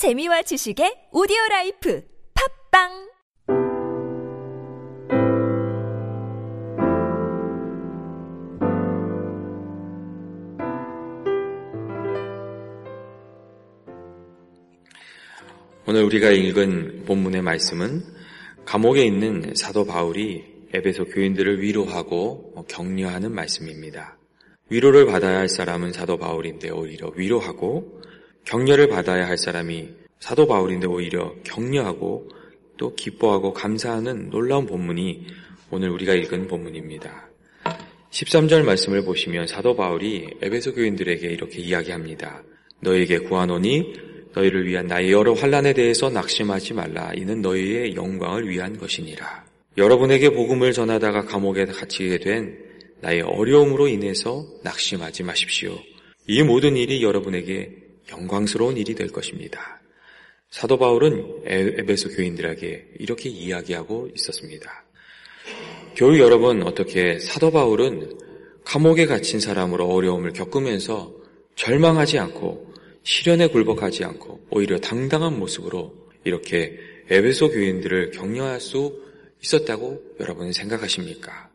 재미와 지식의 오디오 life 팟빵 오늘 우리가 읽은 본문의 말씀은 감옥에 있는 사도 바울이 에베소 교인들을 위로하고 격려하는 말씀입니다. 위로를 받아야 할 사람은 사도 바울인데 오히려 위로하고 격려를 받아야 할 사람이 사도 바울인데 오히려 격려하고 또 기뻐하고 감사하는 놀라운 본문이 오늘 우리가 읽은 본문입니다. 13절 말씀을 보시면 사도 바울이 에베소 교인들에게 이렇게 이야기합니다. 너에게 구하노니 너희를 위한 나의 여러 환란에 대해서 낙심하지 말라. 이는 너희의 영광을 위한 것이니라. 여러분에게 복음을 전하다가 감옥에 갇히게 된 나의 어려움으로 인해서 낙심하지 마십시오. 이 모든 일이 여러분에게 영광스러운 일이 될 것입니다. 사도 바울은 에베소 교인들에게 이렇게 이야기하고 있었습니다. 교우 여러분 어떻게 사도 바울은 감옥에 갇힌 사람으로 어려움을 겪으면서 절망하지 않고 시련에 굴복하지 않고 오히려 당당한 모습으로 이렇게 에베소 교인들을 격려할 수 있었다고 여러분은 생각하십니까?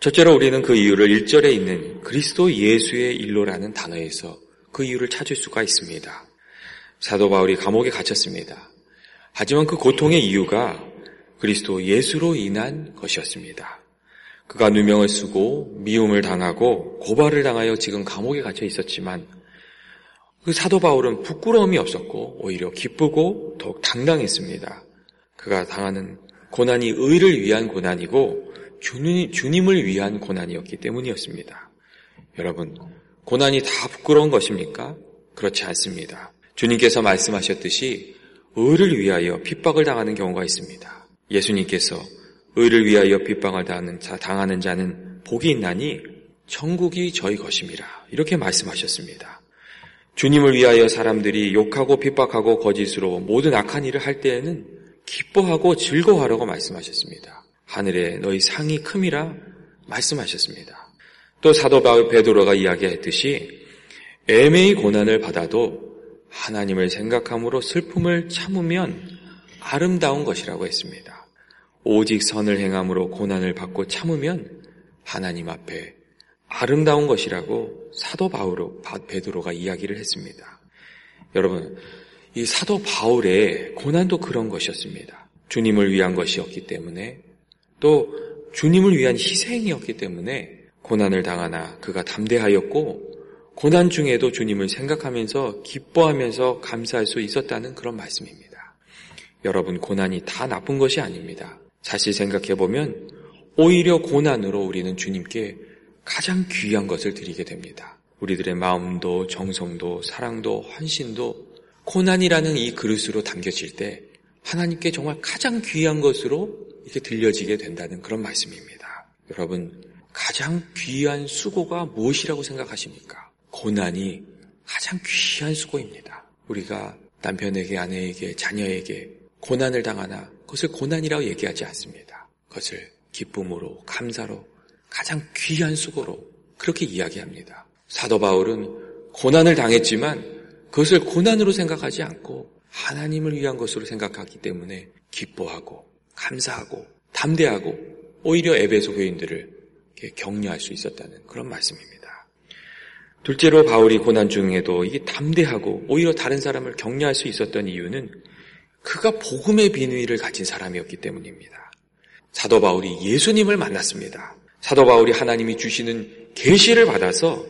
첫째로 우리는 그 이유를 1절에 있는 그리스도 예수의 일로라는 단어에서 그 이유를 찾을 수가 있습니다. 사도 바울이 감옥에 갇혔습니다. 하지만 그 고통의 이유가 그리스도 예수로 인한 것이었습니다. 그가 누명을 쓰고 미움을 당하고 고발을 당하여 지금 감옥에 갇혀 있었지만 그 사도 바울은 부끄러움이 없었고 오히려 기쁘고 더욱 당당했습니다. 그가 당하는 고난이 의를 위한 고난이고 주님, 을 위한 고난이었기 때문이었습니다. 여러분, 고난이 다 부끄러운 것입니까? 그렇지 않습니다. 주님께서 말씀하셨듯이 의를 위하여 핍박을 당하는 경우가 있습니다. 예수님께서 의를 위하여 핍박을 당하는, 자, 당하는 자는 복이 있나니 천국이 저희 것입니다. 이렇게 말씀하셨습니다. 주님을 위하여 사람들이 욕하고 핍박하고 거짓으로 모든 악한 일을 할 때에는 기뻐하고 즐거워하라고 말씀하셨습니다. 하늘에 너희 상이 큼이라 말씀하셨습니다. 또 사도 바울 베드로가 이야기했듯이 애매히 고난을 받아도 하나님을 생각함으로 슬픔을 참으면 아름다운 것이라고 했습니다. 오직 선을 행함으로 고난을 받고 참으면 하나님 앞에 아름다운 것이라고 사도 바울 베드로가 이야기를 했습니다. 여러분, 이 사도 바울의 고난도 그런 것이었습니다. 주님을 위한 것이었기 때문에 또 주님을 위한 희생이었기 때문에 고난을 당하나 그가 담대하였고 고난 중에도 주님을 생각하면서 기뻐하면서 감사할 수 있었다는 그런 말씀입니다. 여러분, 고난이 다 나쁜 것이 아닙니다. 사실 생각해 보면 오히려 고난으로 우리는 주님께 가장 귀한 것을 드리게 됩니다. 우리들의 마음도 정성도 사랑도 헌신도 고난이라는 이 그릇으로 담겨질 때 하나님께 정말 가장 귀한 것으로 이렇게 들려지게 된다는 그런 말씀입니다. 여러분, 가장 귀한 수고가 무엇이라고 생각하십니까? 고난이 가장 귀한 수고입니다. 우리가 남편에게, 아내에게, 자녀에게 고난을 당하나 그것을 고난이라고 얘기하지 않습니다. 그것을 기쁨으로, 감사로, 가장 귀한 수고로 그렇게 이야기합니다. 사도 바울은 고난을 당했지만 그것을 고난으로 생각하지 않고 하나님을 위한 것으로 생각하기 때문에 기뻐하고 감사하고 담대하고 오히려 에베소 교인들을 격려할 수 있었다는 그런 말씀입니다. 둘째로 바울이 고난 중에도 이게 담대하고 오히려 다른 사람을 격려할 수 있었던 이유는 그가 복음의 비밀을 가진 사람이었기 때문입니다. 사도 바울이 예수님을 만났습니다. 사도 바울이 하나님이 주시는 계시를 받아서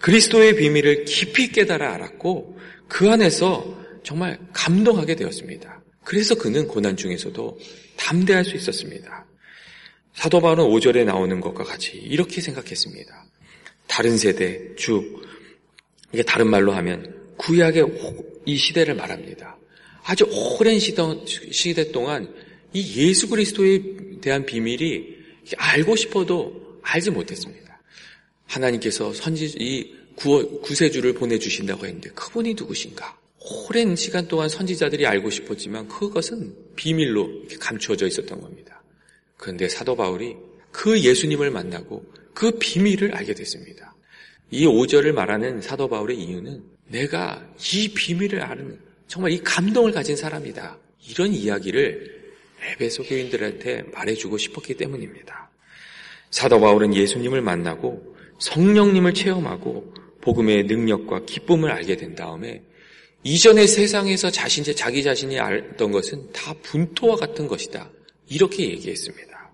그리스도의 비밀을 깊이 깨달아 알았고 그 안에서 정말 감동하게 되었습니다. 그래서 그는 고난 중에서도 담대할 수 있었습니다. 사도 바울은 5절에 나오는 것과 같이 이렇게 생각했습니다. 다른 세대, 쭉 이게 다른 말로 하면 구약의 이 시대를 말합니다. 아주 오랜 시대 동안 이 예수 그리스도에 대한 비밀이 알고 싶어도 알지 못했습니다. 하나님께서 선지, 이 구세주를 보내주신다고 했는데 그분이 누구신가? 오랜 시간 동안 선지자들이 알고 싶었지만 그것은 비밀로 감추어져 있었던 겁니다. 그런데 사도 바울이 그 예수님을 만나고 그 비밀을 알게 됐습니다. 이 5절을 말하는 사도 바울의 이유는 내가 이 비밀을 아는 정말 이 감동을 가진 사람이다. 이런 이야기를 에베소 교인들한테 말해주고 싶었기 때문입니다. 사도 바울은 예수님을 만나고 성령님을 체험하고 복음의 능력과 기쁨을 알게 된 다음에 이전의 세상에서 자신 자기 자신이 알던 것은 다 분토와 같은 것이다. 이렇게 얘기했습니다.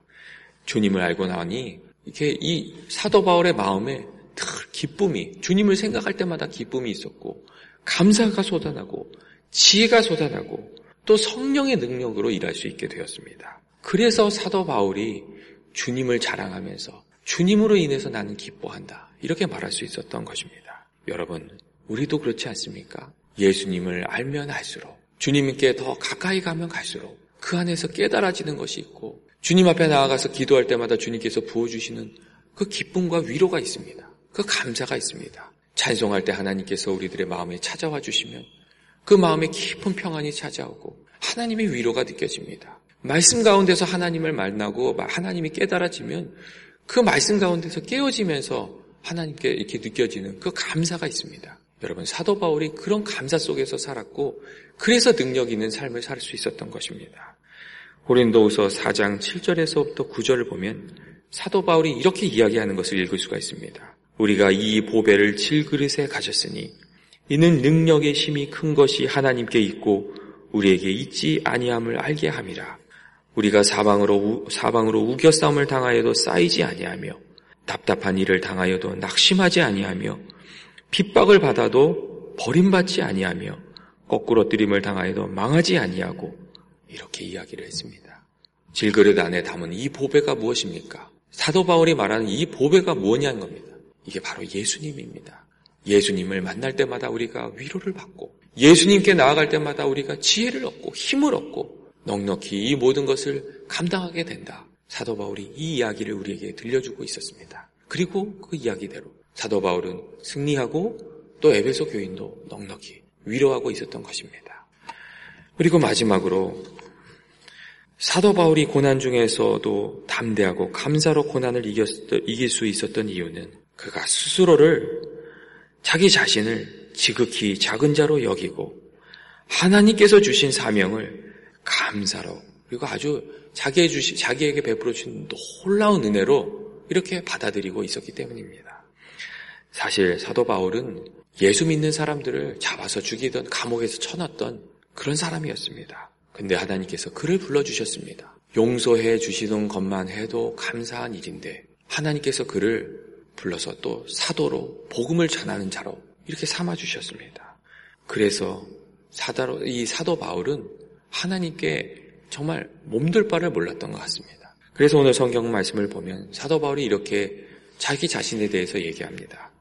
주님을 알고 나니 이렇게 이 사도 바울의 마음에 늘 기쁨이 주님을 생각할 때마다 기쁨이 있었고 감사가 쏟아나고 지혜가 쏟아나고 또 성령의 능력으로 일할 수 있게 되었습니다. 그래서 사도 바울이 주님을 자랑하면서 주님으로 인해서 나는 기뻐한다. 이렇게 말할 수 있었던 것입니다. 여러분, 우리도 그렇지 않습니까? 예수님을 알면 알수록 주님께 더 가까이 가면 갈수록 그 안에서 깨달아지는 것이 있고 주님 앞에 나아가서 기도할 때마다 주님께서 부어주시는 그 기쁨과 위로가 있습니다. 그 감사가 있습니다. 찬송할 때 하나님께서 우리들의 마음에 찾아와 주시면 그 마음에 깊은 평안이 찾아오고 하나님의 위로가 느껴집니다. 말씀 가운데서 하나님을 만나고 하나님이 깨달아지면 그 말씀 가운데서 깨어지면서 하나님께 이렇게 느껴지는 그 감사가 있습니다. 여러분 사도 바울이 그런 감사 속에서 살았고 그래서 능력 있는 삶을 살 수 있었던 것입니다. 고린도후서 4장 7절에서부터 9절을 보면 사도 바울이 이렇게 이야기하는 것을 읽을 수가 있습니다. 우리가 이 보배를 질그릇에 가졌으니 이는 능력의 힘이 큰 것이 하나님께 있고 우리에게 있지 아니함을 알게 함이라. 우리가 사방으로 사방으로 우겨 싸움을 당하여도 쌓이지 아니하며 답답한 일을 당하여도 낙심하지 아니하며 핍박을 받아도 버림받지 아니하며 거꾸로 뜨림을 당하여도 망하지 아니하고 이렇게 이야기를 했습니다. 질그릇 안에 담은 이 보배가 무엇입니까? 사도 바울이 말하는 이 보배가 뭐냐는 겁니다. 이게 바로 예수님입니다. 예수님을 만날 때마다 우리가 위로를 받고 예수님께 나아갈 때마다 우리가 지혜를 얻고 힘을 얻고 넉넉히 이 모든 것을 감당하게 된다. 사도 바울이 이 이야기를 우리에게 들려주고 있었습니다. 그리고 그 이야기대로 사도 바울은 승리하고 또 에베소 교인도 넉넉히 위로하고 있었던 것입니다. 그리고 마지막으로 사도 바울이 고난 중에서도 담대하고 감사로 고난을 이길 수 있었던 이유는 그가 스스로를 자기 자신을 지극히 작은 자로 여기고 하나님께서 주신 사명을 감사로 그리고 아주 자기에 주시, 자기에게 베풀어 주신 놀라운 은혜로 이렇게 받아들이고 있었기 때문입니다. 사실 사도 바울은 예수 믿는 사람들을 잡아서 죽이던 감옥에서 쳐놨던 그런 사람이었습니다. 근데 하나님께서 그를 불러주셨습니다. 용서해 주시던 것만 해도 감사한 일인데 하나님께서 그를 불러서 또 사도로 복음을 전하는 자로 이렇게 삼아 주셨습니다. 그래서 사다로 이 사도 바울은 하나님께 정말 몸둘 바를 몰랐던 것 같습니다. 그래서 오늘 성경 말씀을 보면 사도 바울이 이렇게 자기 자신에 대해서 얘기합니다.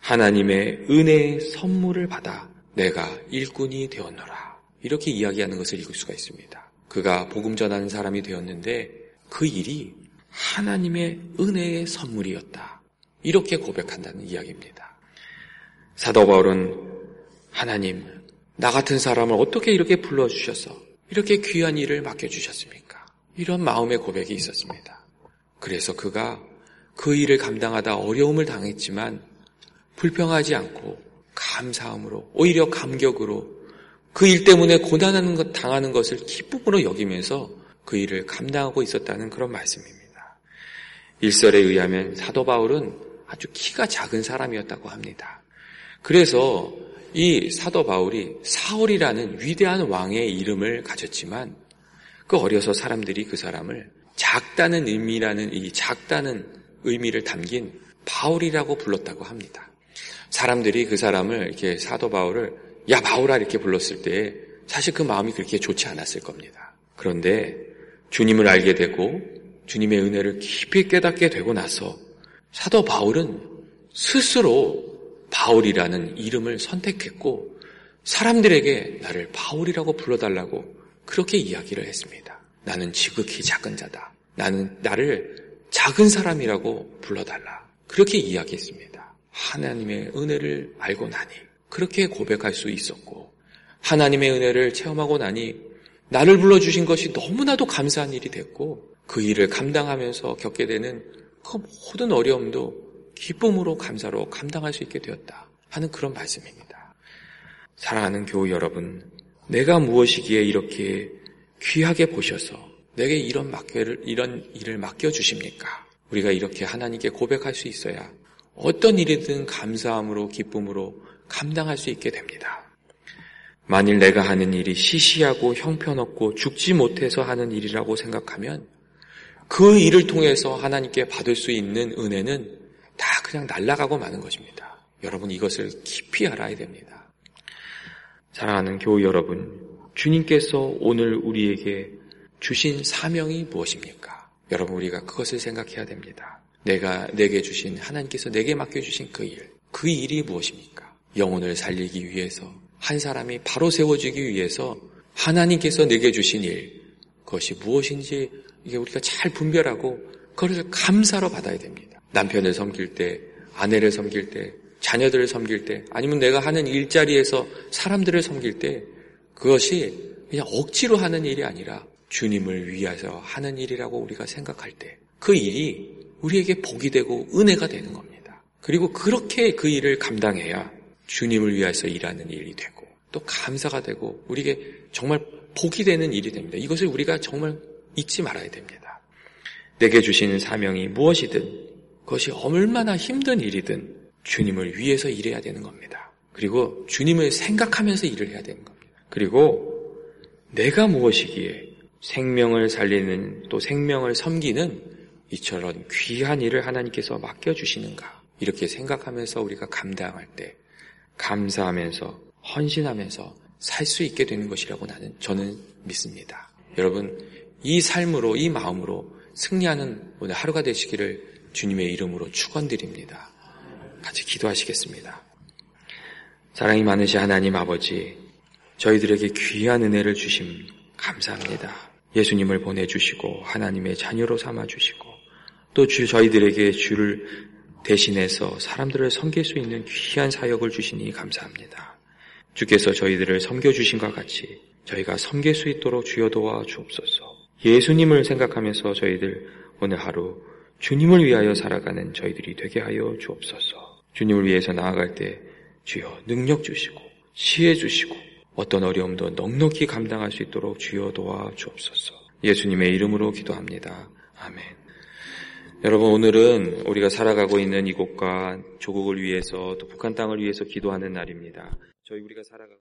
하나님의 은혜의 선물을 받아 내가 일꾼이 되었노라. 이렇게 이야기하는 것을 읽을 수가 있습니다. 그가 복음 전하는 사람이 되었는데 그 일이 하나님의 은혜의 선물이었다. 이렇게 고백한다는 이야기입니다. 사도 바울은 하나님, 나 같은 사람을 어떻게 이렇게 불러주셔서 이렇게 귀한 일을 맡겨주셨습니까? 이런 마음의 고백이 있었습니다. 그래서 그가 그 일을 감당하다 어려움을 당했지만 불평하지 않고 감사함으로 오히려 감격으로 그 일 때문에 고난하는 것 당하는 것을 기쁨으로 여기면서 그 일을 감당하고 있었다는 그런 말씀입니다. 일설에 의하면 사도 바울은 아주 키가 작은 사람이었다고 합니다. 그래서 이 사도 바울이 사울이라는 위대한 왕의 이름을 가졌지만 그 어려서 사람들이 그 사람을 작다는 의미라는 이 작다는 의미를 담긴 바울이라고 불렀다고 합니다. 사람들이 그 사람을 이렇게 사도 바울을 야 바울아 이렇게 불렀을 때 사실 그 마음이 그렇게 좋지 않았을 겁니다. 그런데 주님을 알게 되고 주님의 은혜를 깊이 깨닫게 되고 나서 사도 바울은 스스로 바울이라는 이름을 선택했고 사람들에게 나를 바울이라고 불러달라고 그렇게 이야기를 했습니다. 나는 지극히 작은 자다. 나는 나를 작은 사람이라고 불러달라. 그렇게 이야기했습니다. 하나님의 은혜를 알고 나니 그렇게 고백할 수 있었고 하나님의 은혜를 체험하고 나니 나를 불러주신 것이 너무나도 감사한 일이 됐고 그 일을 감당하면서 겪게 되는 그 모든 어려움도 기쁨으로 감사로 감당할 수 있게 되었다 하는 그런 말씀입니다. 사랑하는 교우 여러분, 내가 무엇이기에 이렇게 귀하게 보셔서 내게 이런 맡겨를, 이런 일을 맡겨주십니까? 우리가 이렇게 하나님께 고백할 수 있어야 어떤 일이든 감사함으로 기쁨으로 감당할 수 있게 됩니다. 만일 내가 하는 일이 시시하고 형편없고 죽지 못해서 하는 일이라고 생각하면 그 일을 통해서 하나님께 받을 수 있는 은혜는 다 그냥 날아가고 마는 것입니다. 여러분 이것을 깊이 알아야 됩니다. 사랑하는 교우 여러분, 주님께서 오늘 우리에게 주신 사명이 무엇입니까? 여러분 우리가 그것을 생각해야 됩니다. 내가 내게 주신 하나님께서 내게 맡겨 주신 그 일, 그 일이 무엇입니까? 영혼을 살리기 위해서 한 사람이 바로 세워지기 위해서 하나님께서 내게 주신 일, 그것이 무엇인지 이게 우리가 잘 분별하고 그것을 감사로 받아야 됩니다. 남편을 섬길 때, 아내를 섬길 때, 자녀들을 섬길 때, 아니면 내가 하는 일자리에서 사람들을 섬길 때, 그것이 그냥 억지로 하는 일이 아니라 주님을 위해서 하는 일이라고 우리가 생각할 때, 그 일이 우리에게 복이 되고 은혜가 되는 겁니다. 그리고 그렇게 그 일을 감당해야 주님을 위해서 일하는 일이 되고, 또 감사가 되고, 우리에게 정말 복이 되는 일이 됩니다. 이것을 우리가 정말 잊지 말아야 됩니다. 내게 주시는 사명이 무엇이든, 그것이 얼마나 힘든 일이든, 주님을 위해서 일해야 되는 겁니다. 그리고 주님을 생각하면서 일을 해야 되는 겁니다. 그리고 내가 무엇이기에 생명을 살리는 또 생명을 섬기는 이처럼 귀한 일을 하나님께서 맡겨주시는가. 이렇게 생각하면서 우리가 감당할 때 감사하면서 헌신하면서 살 수 있게 되는 것이라고 나는 저는 믿습니다. 여러분 이 삶으로 이 마음으로 승리하는 오늘 하루가 되시기를 주님의 이름으로 축원드립니다. 같이 기도하시겠습니다. 사랑이 많으신 하나님 아버지, 저희들에게 귀한 은혜를 주심 감사합니다. 예수님을 보내주시고 하나님의 자녀로 삼아주시고 또 주, 저희들에게 주를 대신해서 사람들을 섬길 수 있는 귀한 사역을 주시니 감사합니다. 주께서 저희들을 섬겨주신 것 같이 저희가 섬길 수 있도록 주여 도와 주옵소서. 예수님을 생각하면서 저희들 오늘 하루 주님을 위하여 살아가는 저희들이 되게 하여 주옵소서. 주님을 위해서 나아갈 때 주여 능력 주시고 시해 주시고 어떤 어려움도 넉넉히 감당할 수 있도록 주여 도와 주옵소서. 예수님의 이름으로 기도합니다. 아멘. 여러분 오늘은 우리가 살아가고 있는 이곳과 조국을 위해서 또 북한 땅을 위해서 기도하는 날입니다. 저희 우리가 살아가고